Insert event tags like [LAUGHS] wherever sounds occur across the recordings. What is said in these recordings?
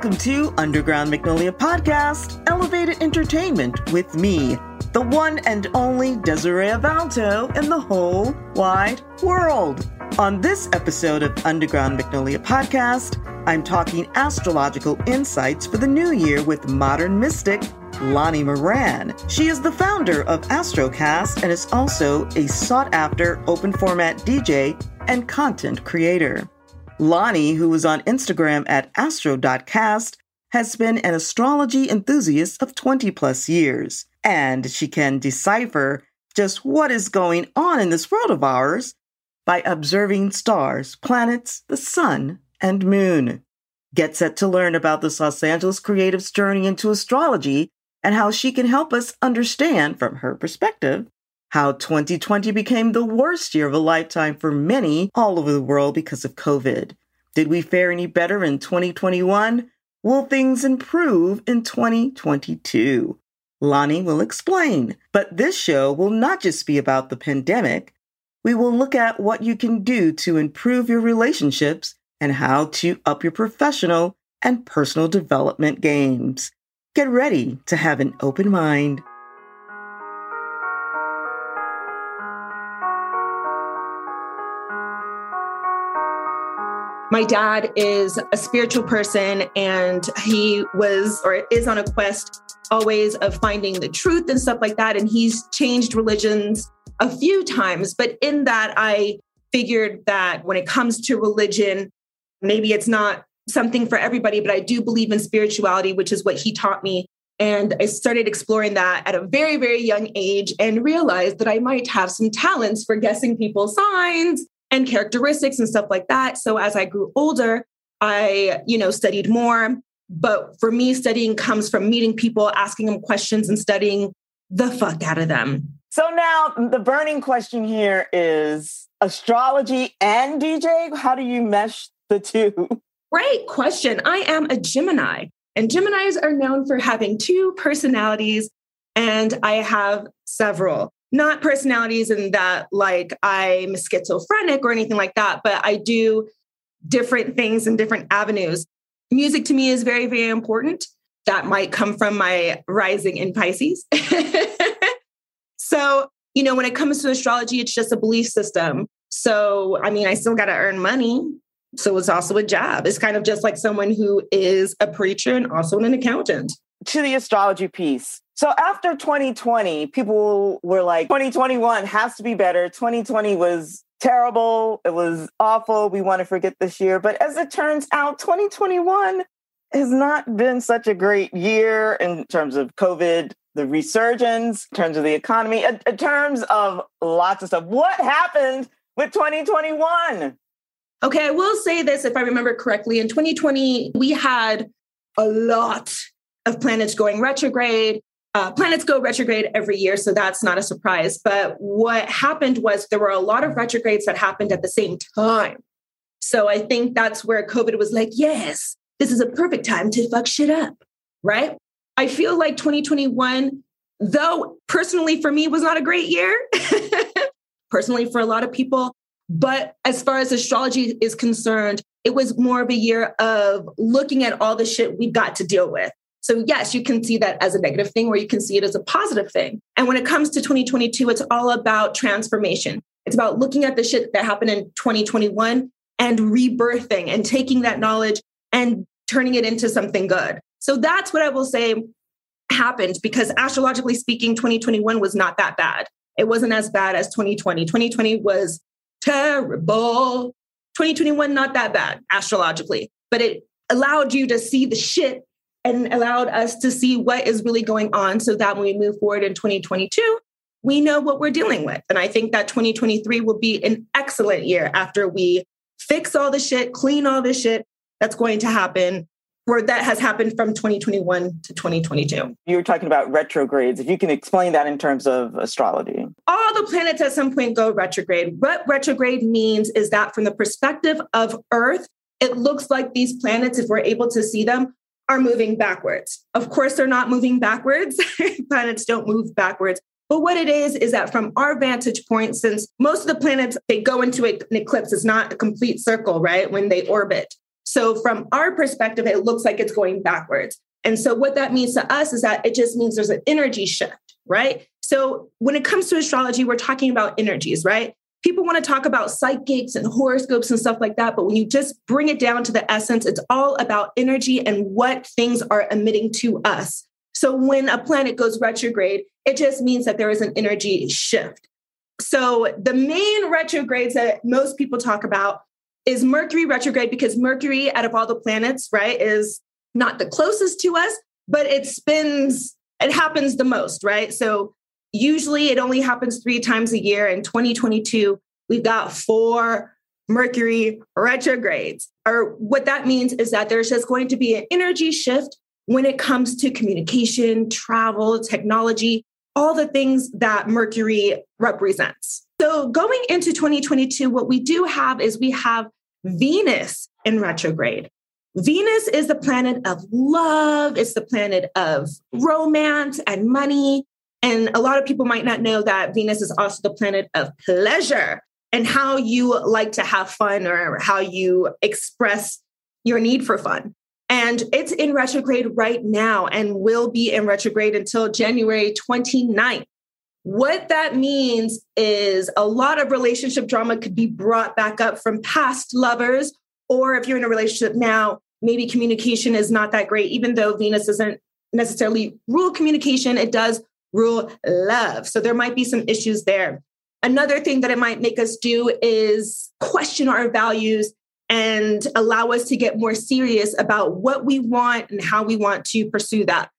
Welcome to Underground Magnolia Podcast, Elevated Entertainment with me, the one and only Desiree Avalto in the whole wide world. On this episode of Underground Magnolia Podcast, I'm talking astrological insights for the new year with modern mystic Lonnie Moran. She is the founder of Astrocast and is also a sought after open format DJ and content creator. Lani, who is on Instagram at astro.cast, has been an astrology enthusiast of 20 plus years, and she can decipher just what is going on in this world of ours by observing stars, planets, the sun, and moon. Get set to learn about this Los Angeles creative's journey into astrology and how she can help us understand, from her perspective, how 2020 became the worst year of a lifetime for many all over the world because of COVID. Did we fare any better in 2021? Will things improve in 2022? Lonnie will explain. But this show will not just be about the pandemic. We will look at what you can do to improve your relationships and how to up your professional and personal development games. Get ready to have an open mind. My dad is a spiritual person and he was or is on a quest always of finding the truth and stuff like that. And he's changed religions a few times. But in that, I figured that when it comes to religion, maybe it's not something for everybody, but I do believe in spirituality, which is what he taught me. And I started exploring that at a very, very young age and realized that I might have some talents for guessing people's signs and characteristics and stuff like that. So as I grew older, I, you know, studied more. But for me, studying comes from meeting people, asking them questions, and studying the fuck out of them. So now the burning question here is astrology and DJ. How do you mesh the two? Great question. I am a Gemini, and Geminis are known for having two personalities, and I have several not personalities in that like I'm schizophrenic or anything like that, but I do different things in different avenues. Music to me is very, very important. That might come from my rising in Pisces. [LAUGHS] so, you know, when it comes to astrology, it's just a belief system. So, I mean, I still got to earn money. So it's also a job. It's kind of just like someone who is a preacher and also an accountant. To the astrology piece, so after 2020, people were like, 2021 has to be better. 2020 was terrible. It was awful. We want to forget this year. But as it turns out, 2021 has not been such a great year in terms of COVID, the resurgence, in terms of the economy, in, in terms of lots of stuff. What happened with 2021? Okay, I will say this if I remember correctly. In 2020, we had a lot of planets going retrograde. Uh, planets go retrograde every year, so that's not a surprise. But what happened was there were a lot of retrogrades that happened at the same time. So I think that's where COVID was like, yes, this is a perfect time to fuck shit up, right? I feel like 2021, though personally for me was not a great year, [LAUGHS] personally for a lot of people. But as far as astrology is concerned, it was more of a year of looking at all the shit we've got to deal with. So, yes, you can see that as a negative thing or you can see it as a positive thing. And when it comes to 2022, it's all about transformation. It's about looking at the shit that happened in 2021 and rebirthing and taking that knowledge and turning it into something good. So, that's what I will say happened because astrologically speaking, 2021 was not that bad. It wasn't as bad as 2020. 2020 was terrible. 2021, not that bad astrologically, but it allowed you to see the shit and allowed us to see what is really going on so that when we move forward in 2022, we know what we're dealing with. And I think that 2023 will be an excellent year after we fix all the shit, clean all the shit that's going to happen or that has happened from 2021 to 2022. You were talking about retrogrades. If you can explain that in terms of astrology. All the planets at some point go retrograde. What retrograde means is that from the perspective of Earth, it looks like these planets, if we're able to see them, are moving backwards. Of course, they're not moving backwards. [LAUGHS] planets don't move backwards. But what it is, is that from our vantage point, since most of the planets, they go into an eclipse, it's not a complete circle, right? When they orbit. So, from our perspective, it looks like it's going backwards. And so, what that means to us is that it just means there's an energy shift, right? So, when it comes to astrology, we're talking about energies, right? People want to talk about psychics and horoscopes and stuff like that. But when you just bring it down to the essence, it's all about energy and what things are emitting to us. So, when a planet goes retrograde, it just means that there is an energy shift. So, the main retrogrades that most people talk about is Mercury retrograde because Mercury, out of all the planets, right, is not the closest to us, but it spins, it happens the most, right? So usually it only happens three times a year. In 2022, we've got four Mercury retrogrades. Or what that means is that there's just going to be an energy shift when it comes to communication, travel, technology, all the things that Mercury represents. So going into 2022, what we do have is we have Venus in retrograde. Venus is the planet of love, it's the planet of romance and money. And a lot of people might not know that Venus is also the planet of pleasure and how you like to have fun or how you express your need for fun. And it's in retrograde right now and will be in retrograde until January 29th. What that means is a lot of relationship drama could be brought back up from past lovers or if you're in a relationship now, maybe communication is not that great, even though Venus doesn't necessarily rule communication, it does rule love. So there might be some issues there. Another thing that it might make us do is question our values and allow us to get more serious about what we want and how we want to pursue that.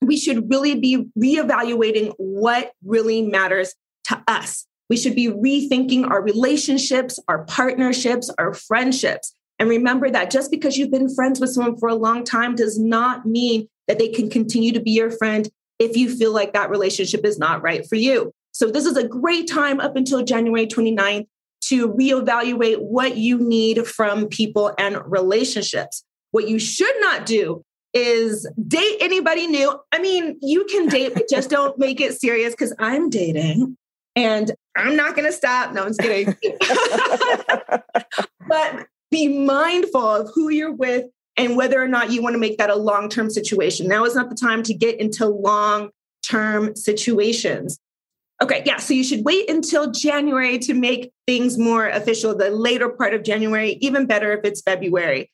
We should really be reevaluating what really matters to us. We should be rethinking our relationships, our partnerships, our friendships. And remember that just because you've been friends with someone for a long time does not mean that they can continue to be your friend if you feel like that relationship is not right for you. So, this is a great time up until January 29th to reevaluate what you need from people and relationships. What you should not do is date anybody new. I mean, you can date, but just [LAUGHS] don't make it serious because I'm dating and I'm not going to stop. No, I'm just kidding. [LAUGHS] [LAUGHS] but be mindful of who you're with and whether or not you want to make that a long term situation. Now is not the time to get into long term situations. Okay, yeah, so you should wait until January to make things more official, the later part of January, even better if it's February.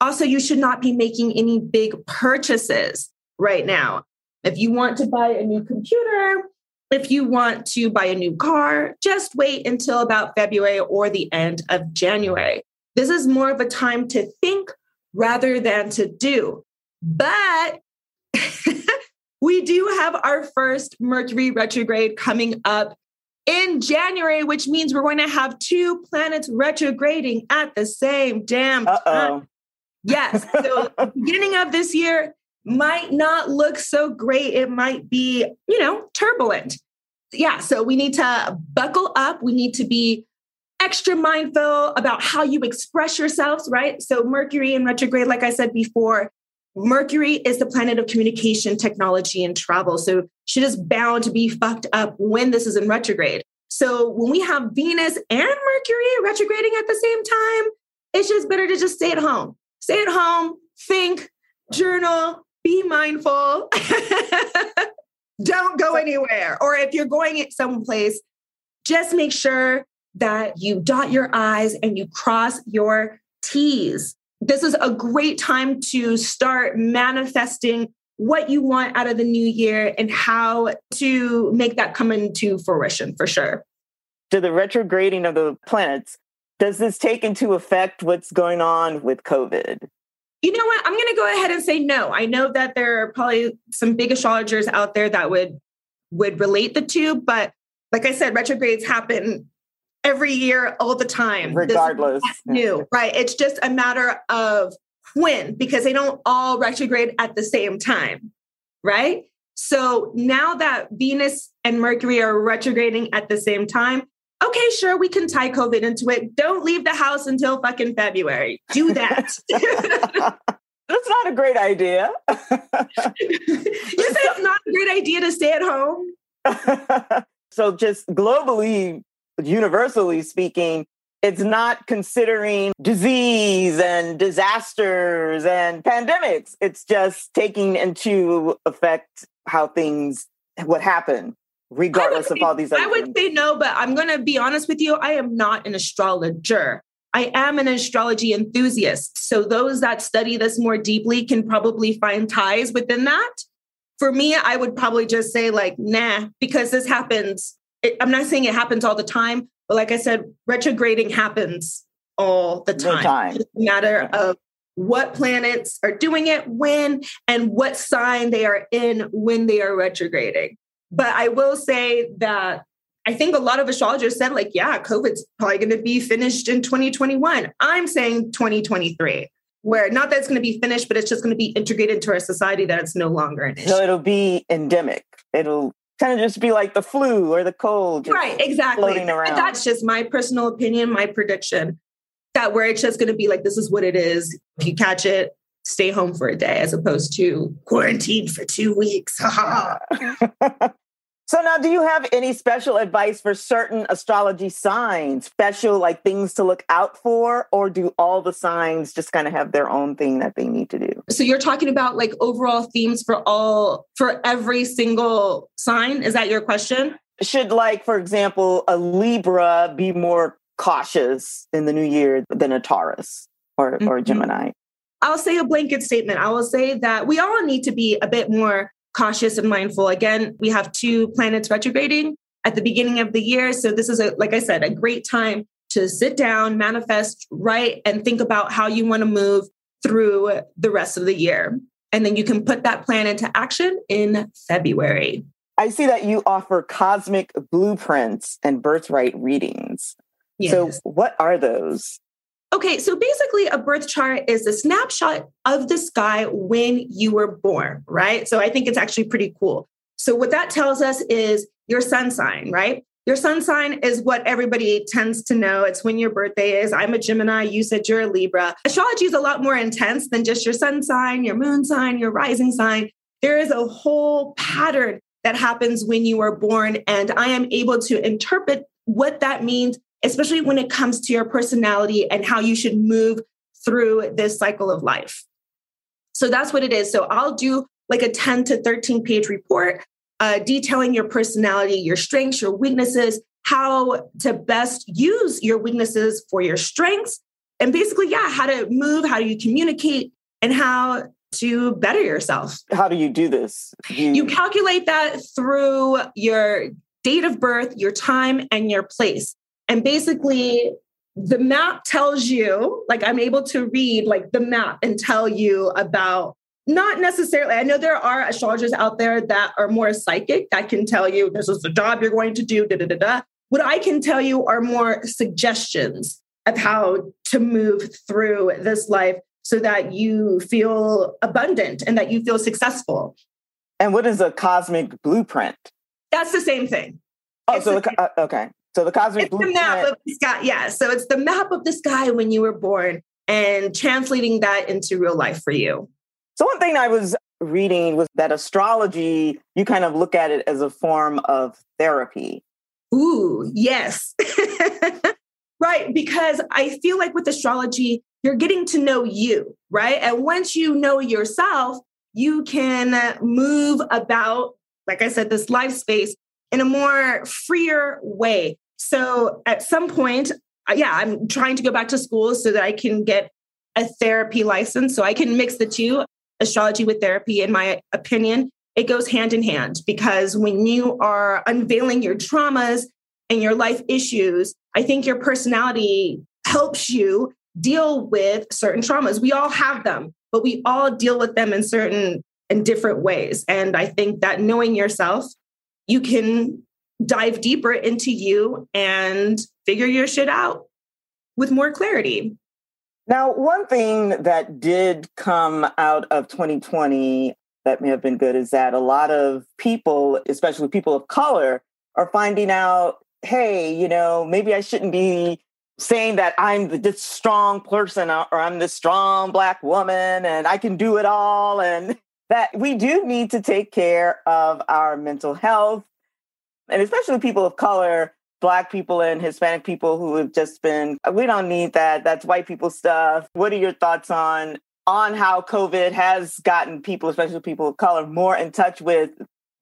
Also, you should not be making any big purchases right now. If you want to buy a new computer, if you want to buy a new car, just wait until about February or the end of January. This is more of a time to think rather than to do. But [LAUGHS] we do have our first Mercury retrograde coming up in January, which means we're going to have two planets retrograding at the same damn time. Uh-oh. Yes. So [LAUGHS] beginning of this year might not look so great. It might be, you know, turbulent. Yeah. So we need to buckle up. We need to be extra mindful about how you express yourselves, right? So, Mercury in retrograde, like I said before, Mercury is the planet of communication, technology, and travel. So, shit is bound to be fucked up when this is in retrograde. So, when we have Venus and Mercury retrograding at the same time, it's just better to just stay at home. Stay at home, think, journal, be mindful. [LAUGHS] Don't go anywhere. Or if you're going someplace, just make sure that you dot your I's and you cross your T's. This is a great time to start manifesting what you want out of the new year and how to make that come into fruition for sure. To the retrograding of the planets, does this take into effect what's going on with COVID? You know what? I'm going to go ahead and say no. I know that there are probably some big astrologers out there that would would relate the two, but like I said, retrogrades happen every year, all the time. Regardless. New, right? It's just a matter of when, because they don't all retrograde at the same time, right? So now that Venus and Mercury are retrograding at the same time, okay, sure, we can tie COVID into it. Don't leave the house until fucking February. Do that. [LAUGHS] [LAUGHS] That's not a great idea. you say it's not a great idea to stay at home? [LAUGHS] so just globally universally speaking, it's not considering disease and disasters and pandemics. It's just taking into effect how things what happen regardless say, of all these I would things. say no, but I'm going to be honest with you. I am not an astrologer. I am an astrology enthusiast. So those that study this more deeply can probably find ties within that. For me, I would probably just say, like, nah, because this happens. I'm not saying it happens all the time, but like I said, retrograding happens all the time. The time. It's a matter of what planets are doing it when and what sign they are in when they are retrograding. But I will say that I think a lot of astrologers said, like, yeah, COVID's probably going to be finished in 2021. I'm saying 2023, where not that it's going to be finished, but it's just going to be integrated into our society that it's no longer an issue. So it'll be endemic. It'll kind of just be like the flu or the cold. Right, exactly. floating around. And that's just my personal opinion, my prediction. That where it's just going to be like, this is what it is. If you catch it, stay home for a day as opposed to quarantine for two weeks. [LAUGHS] [LAUGHS] so now do you have any special advice for certain astrology signs special like things to look out for or do all the signs just kind of have their own thing that they need to do so you're talking about like overall themes for all for every single sign is that your question should like for example a libra be more cautious in the new year than a taurus or, mm-hmm. or gemini I'll say a blanket statement. I will say that we all need to be a bit more cautious and mindful. Again, we have two planets retrograding at the beginning of the year. So this is a, like I said, a great time to sit down, manifest, write, and think about how you want to move through the rest of the year. And then you can put that plan into action in February. I see that you offer cosmic blueprints and birthright readings. Yes. So, what are those? Okay, so basically, a birth chart is a snapshot of the sky when you were born, right? So I think it's actually pretty cool. So, what that tells us is your sun sign, right? Your sun sign is what everybody tends to know. It's when your birthday is. I'm a Gemini. You said you're a Libra. Astrology is a lot more intense than just your sun sign, your moon sign, your rising sign. There is a whole pattern that happens when you are born. And I am able to interpret what that means especially when it comes to your personality and how you should move through this cycle of life. So that's what it is. So I'll do like a 10 to 13 page report uh, detailing your personality, your strengths, your weaknesses, how to best use your weaknesses for your strengths. And basically, yeah, how to move, how do you communicate, and how to better yourself. How do you do this? You, you calculate that through your date of birth, your time, and your place. And basically, the map tells you, like, I'm able to read like the map and tell you about not necessarily, I know there are astrologers out there that are more psychic that can tell you this is the job you're going to do, da da da da. What I can tell you are more suggestions of how to move through this life so that you feel abundant and that you feel successful. And what is a cosmic blueprint? That's the same thing. Oh, it's so the, uh, okay. So the cosmic it's blueprint. the map of the sky. Yeah. So it's the map of the sky when you were born and translating that into real life for you. So one thing I was reading was that astrology, you kind of look at it as a form of therapy. Ooh, yes. [LAUGHS] right. Because I feel like with astrology, you're getting to know you, right? And once you know yourself, you can move about, like I said, this life space in a more freer way. So at some point, uh, yeah, I'm trying to go back to school so that I can get a therapy license. So I can mix the two astrology with therapy, in my opinion. It goes hand in hand because when you are unveiling your traumas and your life issues, I think your personality helps you deal with certain traumas. We all have them, but we all deal with them in certain and different ways. And I think that knowing yourself, you can dive deeper into you and figure your shit out with more clarity. Now, one thing that did come out of 2020 that may have been good is that a lot of people, especially people of color, are finding out hey, you know, maybe I shouldn't be saying that I'm this strong person or I'm this strong black woman and I can do it all. And [LAUGHS] that we do need to take care of our mental health and especially people of color, Black people and Hispanic people who have just been, we don't need that. That's white people stuff. What are your thoughts on on how COVID has gotten people, especially people of color, more in touch with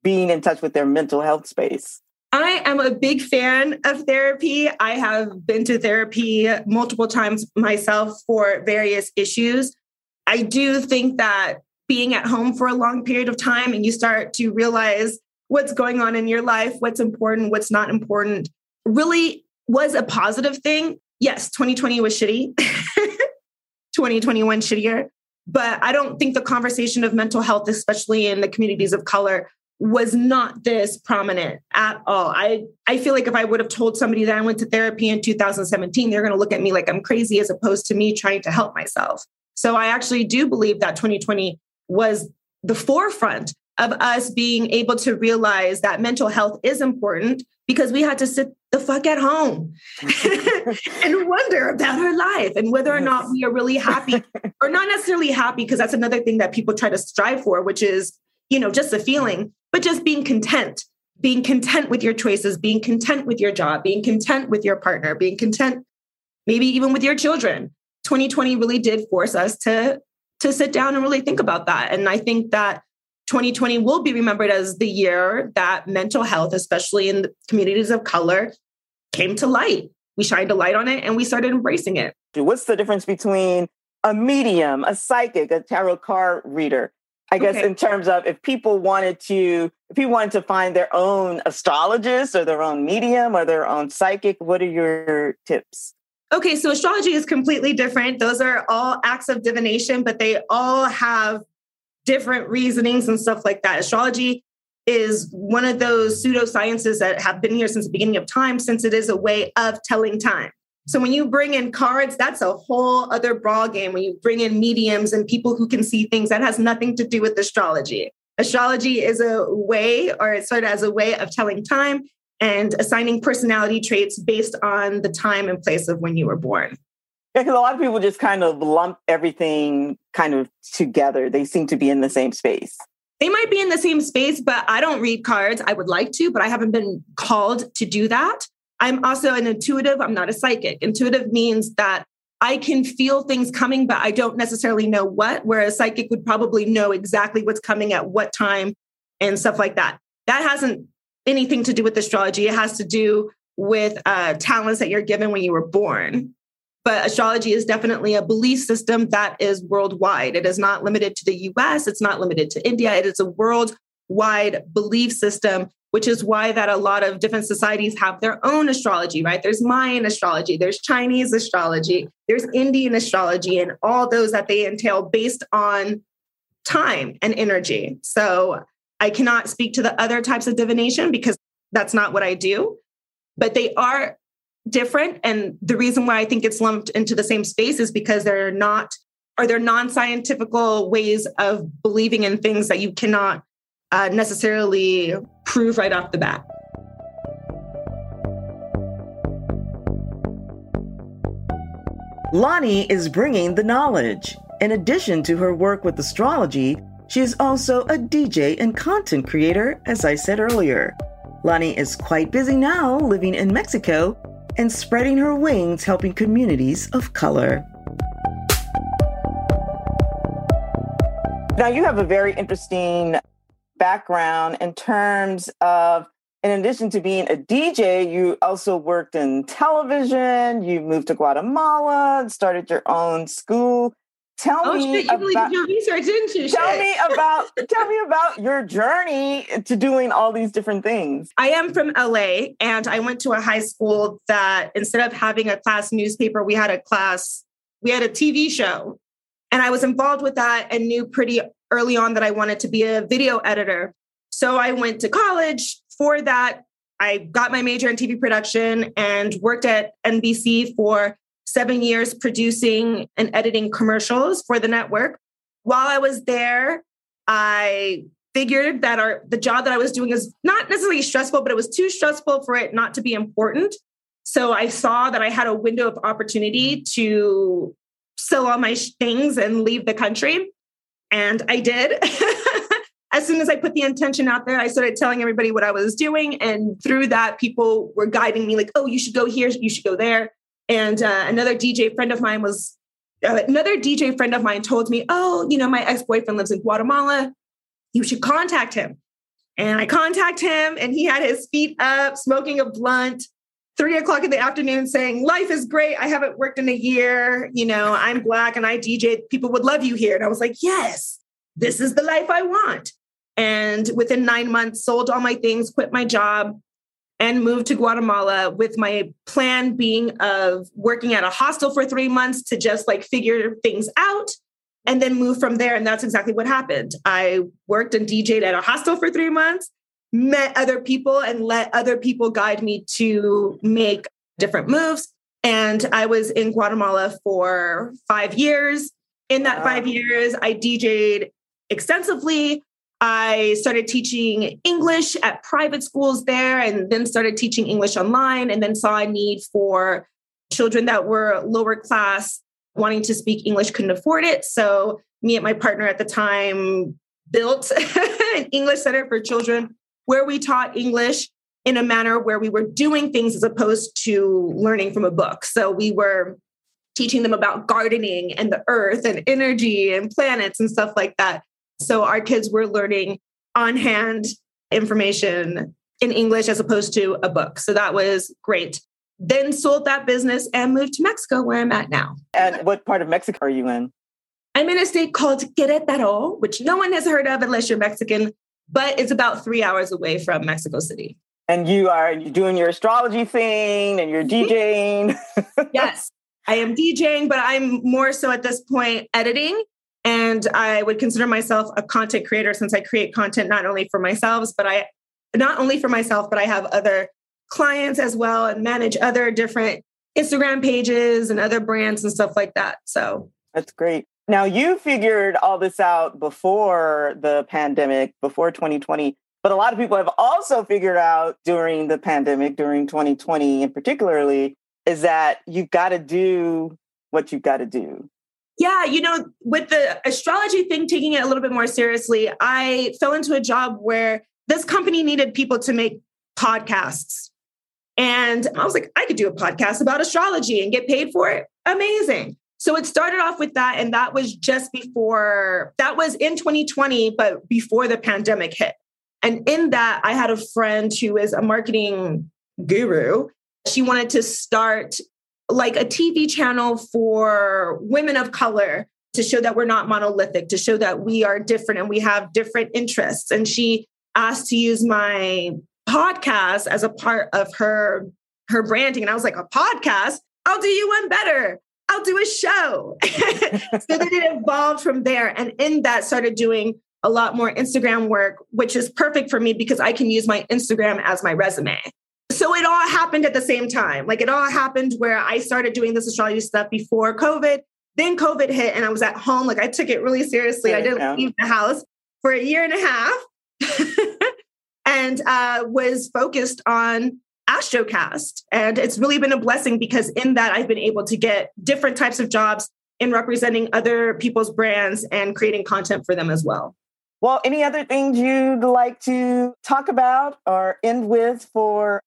being in touch with their mental health space? I am a big fan of therapy. I have been to therapy multiple times myself for various issues. I do think that being at home for a long period of time and you start to realize what's going on in your life, what's important, what's not important, really was a positive thing. Yes, 2020 was shitty. [LAUGHS] 2021 shittier. But I don't think the conversation of mental health, especially in the communities of color, was not this prominent at all. I, I feel like if I would have told somebody that I went to therapy in 2017, they're going to look at me like I'm crazy as opposed to me trying to help myself. So I actually do believe that 2020 was the forefront of us being able to realize that mental health is important because we had to sit the fuck at home [LAUGHS] and wonder about our life and whether or not we are really happy [LAUGHS] or not necessarily happy because that's another thing that people try to strive for which is you know just a feeling but just being content being content with your choices being content with your job being content with your partner being content maybe even with your children. 2020 really did force us to to sit down and really think about that. And i think that 2020 will be remembered as the year that mental health, especially in the communities of color, came to light. We shined a light on it and we started embracing it. What's the difference between a medium, a psychic, a tarot card reader? I guess okay. in terms of if people wanted to, if you wanted to find their own astrologist or their own medium or their own psychic, what are your tips? Okay, so astrology is completely different. Those are all acts of divination, but they all have different reasonings and stuff like that. Astrology is one of those pseudosciences that have been here since the beginning of time, since it is a way of telling time. So when you bring in cards, that's a whole other ball game. When you bring in mediums and people who can see things, that has nothing to do with astrology. Astrology is a way, or it started as a way of telling time and assigning personality traits based on the time and place of when you were born. Yeah, because a lot of people just kind of lump everything kind of together. They seem to be in the same space. They might be in the same space, but I don't read cards. I would like to, but I haven't been called to do that. I'm also an intuitive. I'm not a psychic. Intuitive means that I can feel things coming, but I don't necessarily know what, whereas psychic would probably know exactly what's coming at what time and stuff like that. That hasn't anything to do with astrology. It has to do with uh, talents that you're given when you were born. But astrology is definitely a belief system that is worldwide. It is not limited to the US, it's not limited to India. It is a worldwide belief system, which is why that a lot of different societies have their own astrology, right? There's Mayan astrology, there's Chinese astrology, there's Indian astrology, and all those that they entail based on time and energy. So I cannot speak to the other types of divination because that's not what I do. But they are different. And the reason why I think it's lumped into the same space is because they're not, are there non scientifical ways of believing in things that you cannot uh, necessarily prove right off the bat. Lonnie is bringing the knowledge. In addition to her work with astrology, she is also a DJ and content creator, as I said earlier. Lonnie is quite busy now living in Mexico and spreading her wings helping communities of color. Now, you have a very interesting background in terms of, in addition to being a DJ, you also worked in television, you moved to Guatemala, started your own school Tell oh, me shit, you really did your research, didn't you? Tell me about [LAUGHS] tell me about your journey to doing all these different things. I am from LA and I went to a high school that instead of having a class newspaper, we had a class, we had a TV show. And I was involved with that and knew pretty early on that I wanted to be a video editor. So I went to college for that. I got my major in TV production and worked at NBC for seven years producing and editing commercials for the network. While I was there, I figured that our the job that I was doing is not necessarily stressful, but it was too stressful for it not to be important. So I saw that I had a window of opportunity to sell all my things and leave the country. And I did. [LAUGHS] as soon as I put the intention out there, I started telling everybody what I was doing. And through that, people were guiding me like, oh, you should go here, you should go there. And uh, another DJ friend of mine was, uh, another DJ friend of mine told me, oh, you know, my ex boyfriend lives in Guatemala. You should contact him. And I contact him, and he had his feet up, smoking a blunt, three o'clock in the afternoon, saying, Life is great. I haven't worked in a year. You know, I'm black and I DJ. People would love you here. And I was like, Yes, this is the life I want. And within nine months, sold all my things, quit my job, and moved to Guatemala with my plan being of working at a hostel for three months to just like figure things out and then move from there. And that's exactly what happened. I worked and DJed at a hostel for three months, met other people, and let other people guide me to make different moves. And I was in Guatemala for five years. In that wow. five years, I DJed extensively. I started teaching English at private schools there and then started teaching English online and then saw a need for children that were lower class wanting to speak English couldn't afford it. So me and my partner at the time built [LAUGHS] an English Center for Children where we taught English in a manner where we were doing things as opposed to learning from a book. So we were teaching them about gardening and the earth and energy and planets and stuff like that. So our kids were learning on hand information in English as opposed to a book. So that was great. Then sold that business and moved to Mexico, where I'm at now. And what part of Mexico are you in? I'm in a state called Querétaro, which no one has heard of unless you're Mexican, but it's about three hours away from Mexico City. And you are doing your astrology thing and you're mm-hmm. DJing. [LAUGHS] yes, I am DJing, but I'm more so at this point editing and I would consider myself a content creator since I create content not only for myself, but I not only for myself, but I have other clients as well and manage other different Instagram pages and other brands and stuff like that. So that's great. Now you figured all this out before the pandemic, before 2020, but a lot of people have also figured out during the pandemic, during 2020 in particularly, is that you've got to do what you've got to do. Yeah, you know, with the astrology thing, taking it a little bit more seriously, I fell into a job where this company needed people to make podcasts. And I was like, I could do a podcast about astrology and get paid for it. Amazing. So it started off with that. And that was just before, that was in 2020, but before the pandemic hit. And in that, I had a friend who is a marketing guru. She wanted to start like a TV channel for women of color to show that we're not monolithic, to show that we are different and we have different interests. And she asked to use my podcast as a part of her her branding. And I was like, a podcast? I'll do you one better. I'll do a show. [LAUGHS] so then it evolved from there. And in that started doing a lot more Instagram work, which is perfect for me because I can use my Instagram as my resume so it all happened at the same time. Like it all happened where I started doing this astrology stuff before COVID. Then COVID hit and I was at home. Like I took it really seriously. I didn't leave the house for a year and a half [LAUGHS] and uh, was focused on Astrocast. And it's really been a blessing because in that I've been able to get different types of jobs in representing other people's brands and creating content for them as well. Well, any other things you'd like to talk about or end with for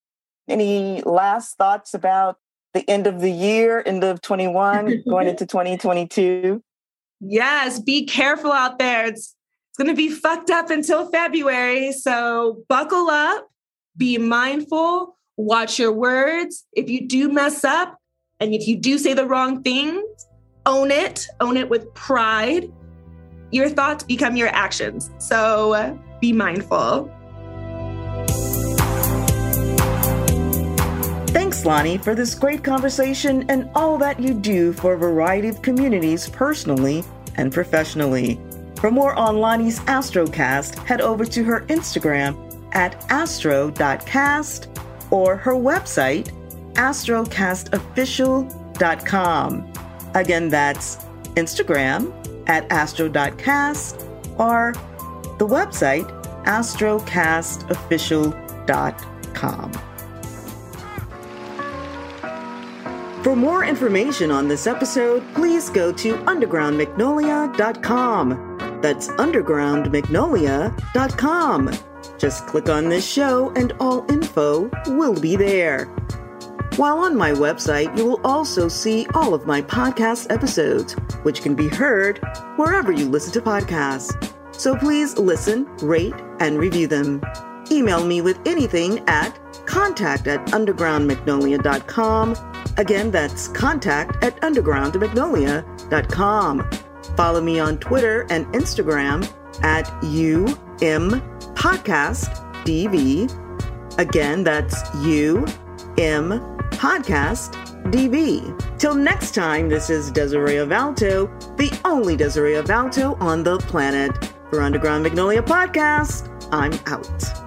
any last thoughts about the end of the year, end of 21, going into [LAUGHS] 2022? Yes, be careful out there. It's, it's going to be fucked up until February. So buckle up, be mindful, watch your words. If you do mess up and if you do say the wrong things, own it, own it with pride. Your thoughts become your actions. So be mindful. Thanks, Lonnie, for this great conversation and all that you do for a variety of communities personally and professionally. For more on Lonnie's Astrocast, head over to her Instagram at astro.cast or her website, astrocastofficial.com. Again, that's Instagram at astro.cast or the website, astrocastofficial.com. For more information on this episode, please go to undergroundmagnolia.com. That's undergroundmagnolia.com. Just click on this show and all info will be there. While on my website, you will also see all of my podcast episodes, which can be heard wherever you listen to podcasts. So please listen, rate, and review them. Email me with anything at contact at undergroundmagnolia.com. Again, that's contact at undergroundmagnolia.com. Follow me on Twitter and Instagram at UM Podcast DV. Again, that's UM Podcast DV. Till next time, this is Desiree Avalto, the only Desiree Avalto on the planet. For Underground Magnolia Podcast, I'm out.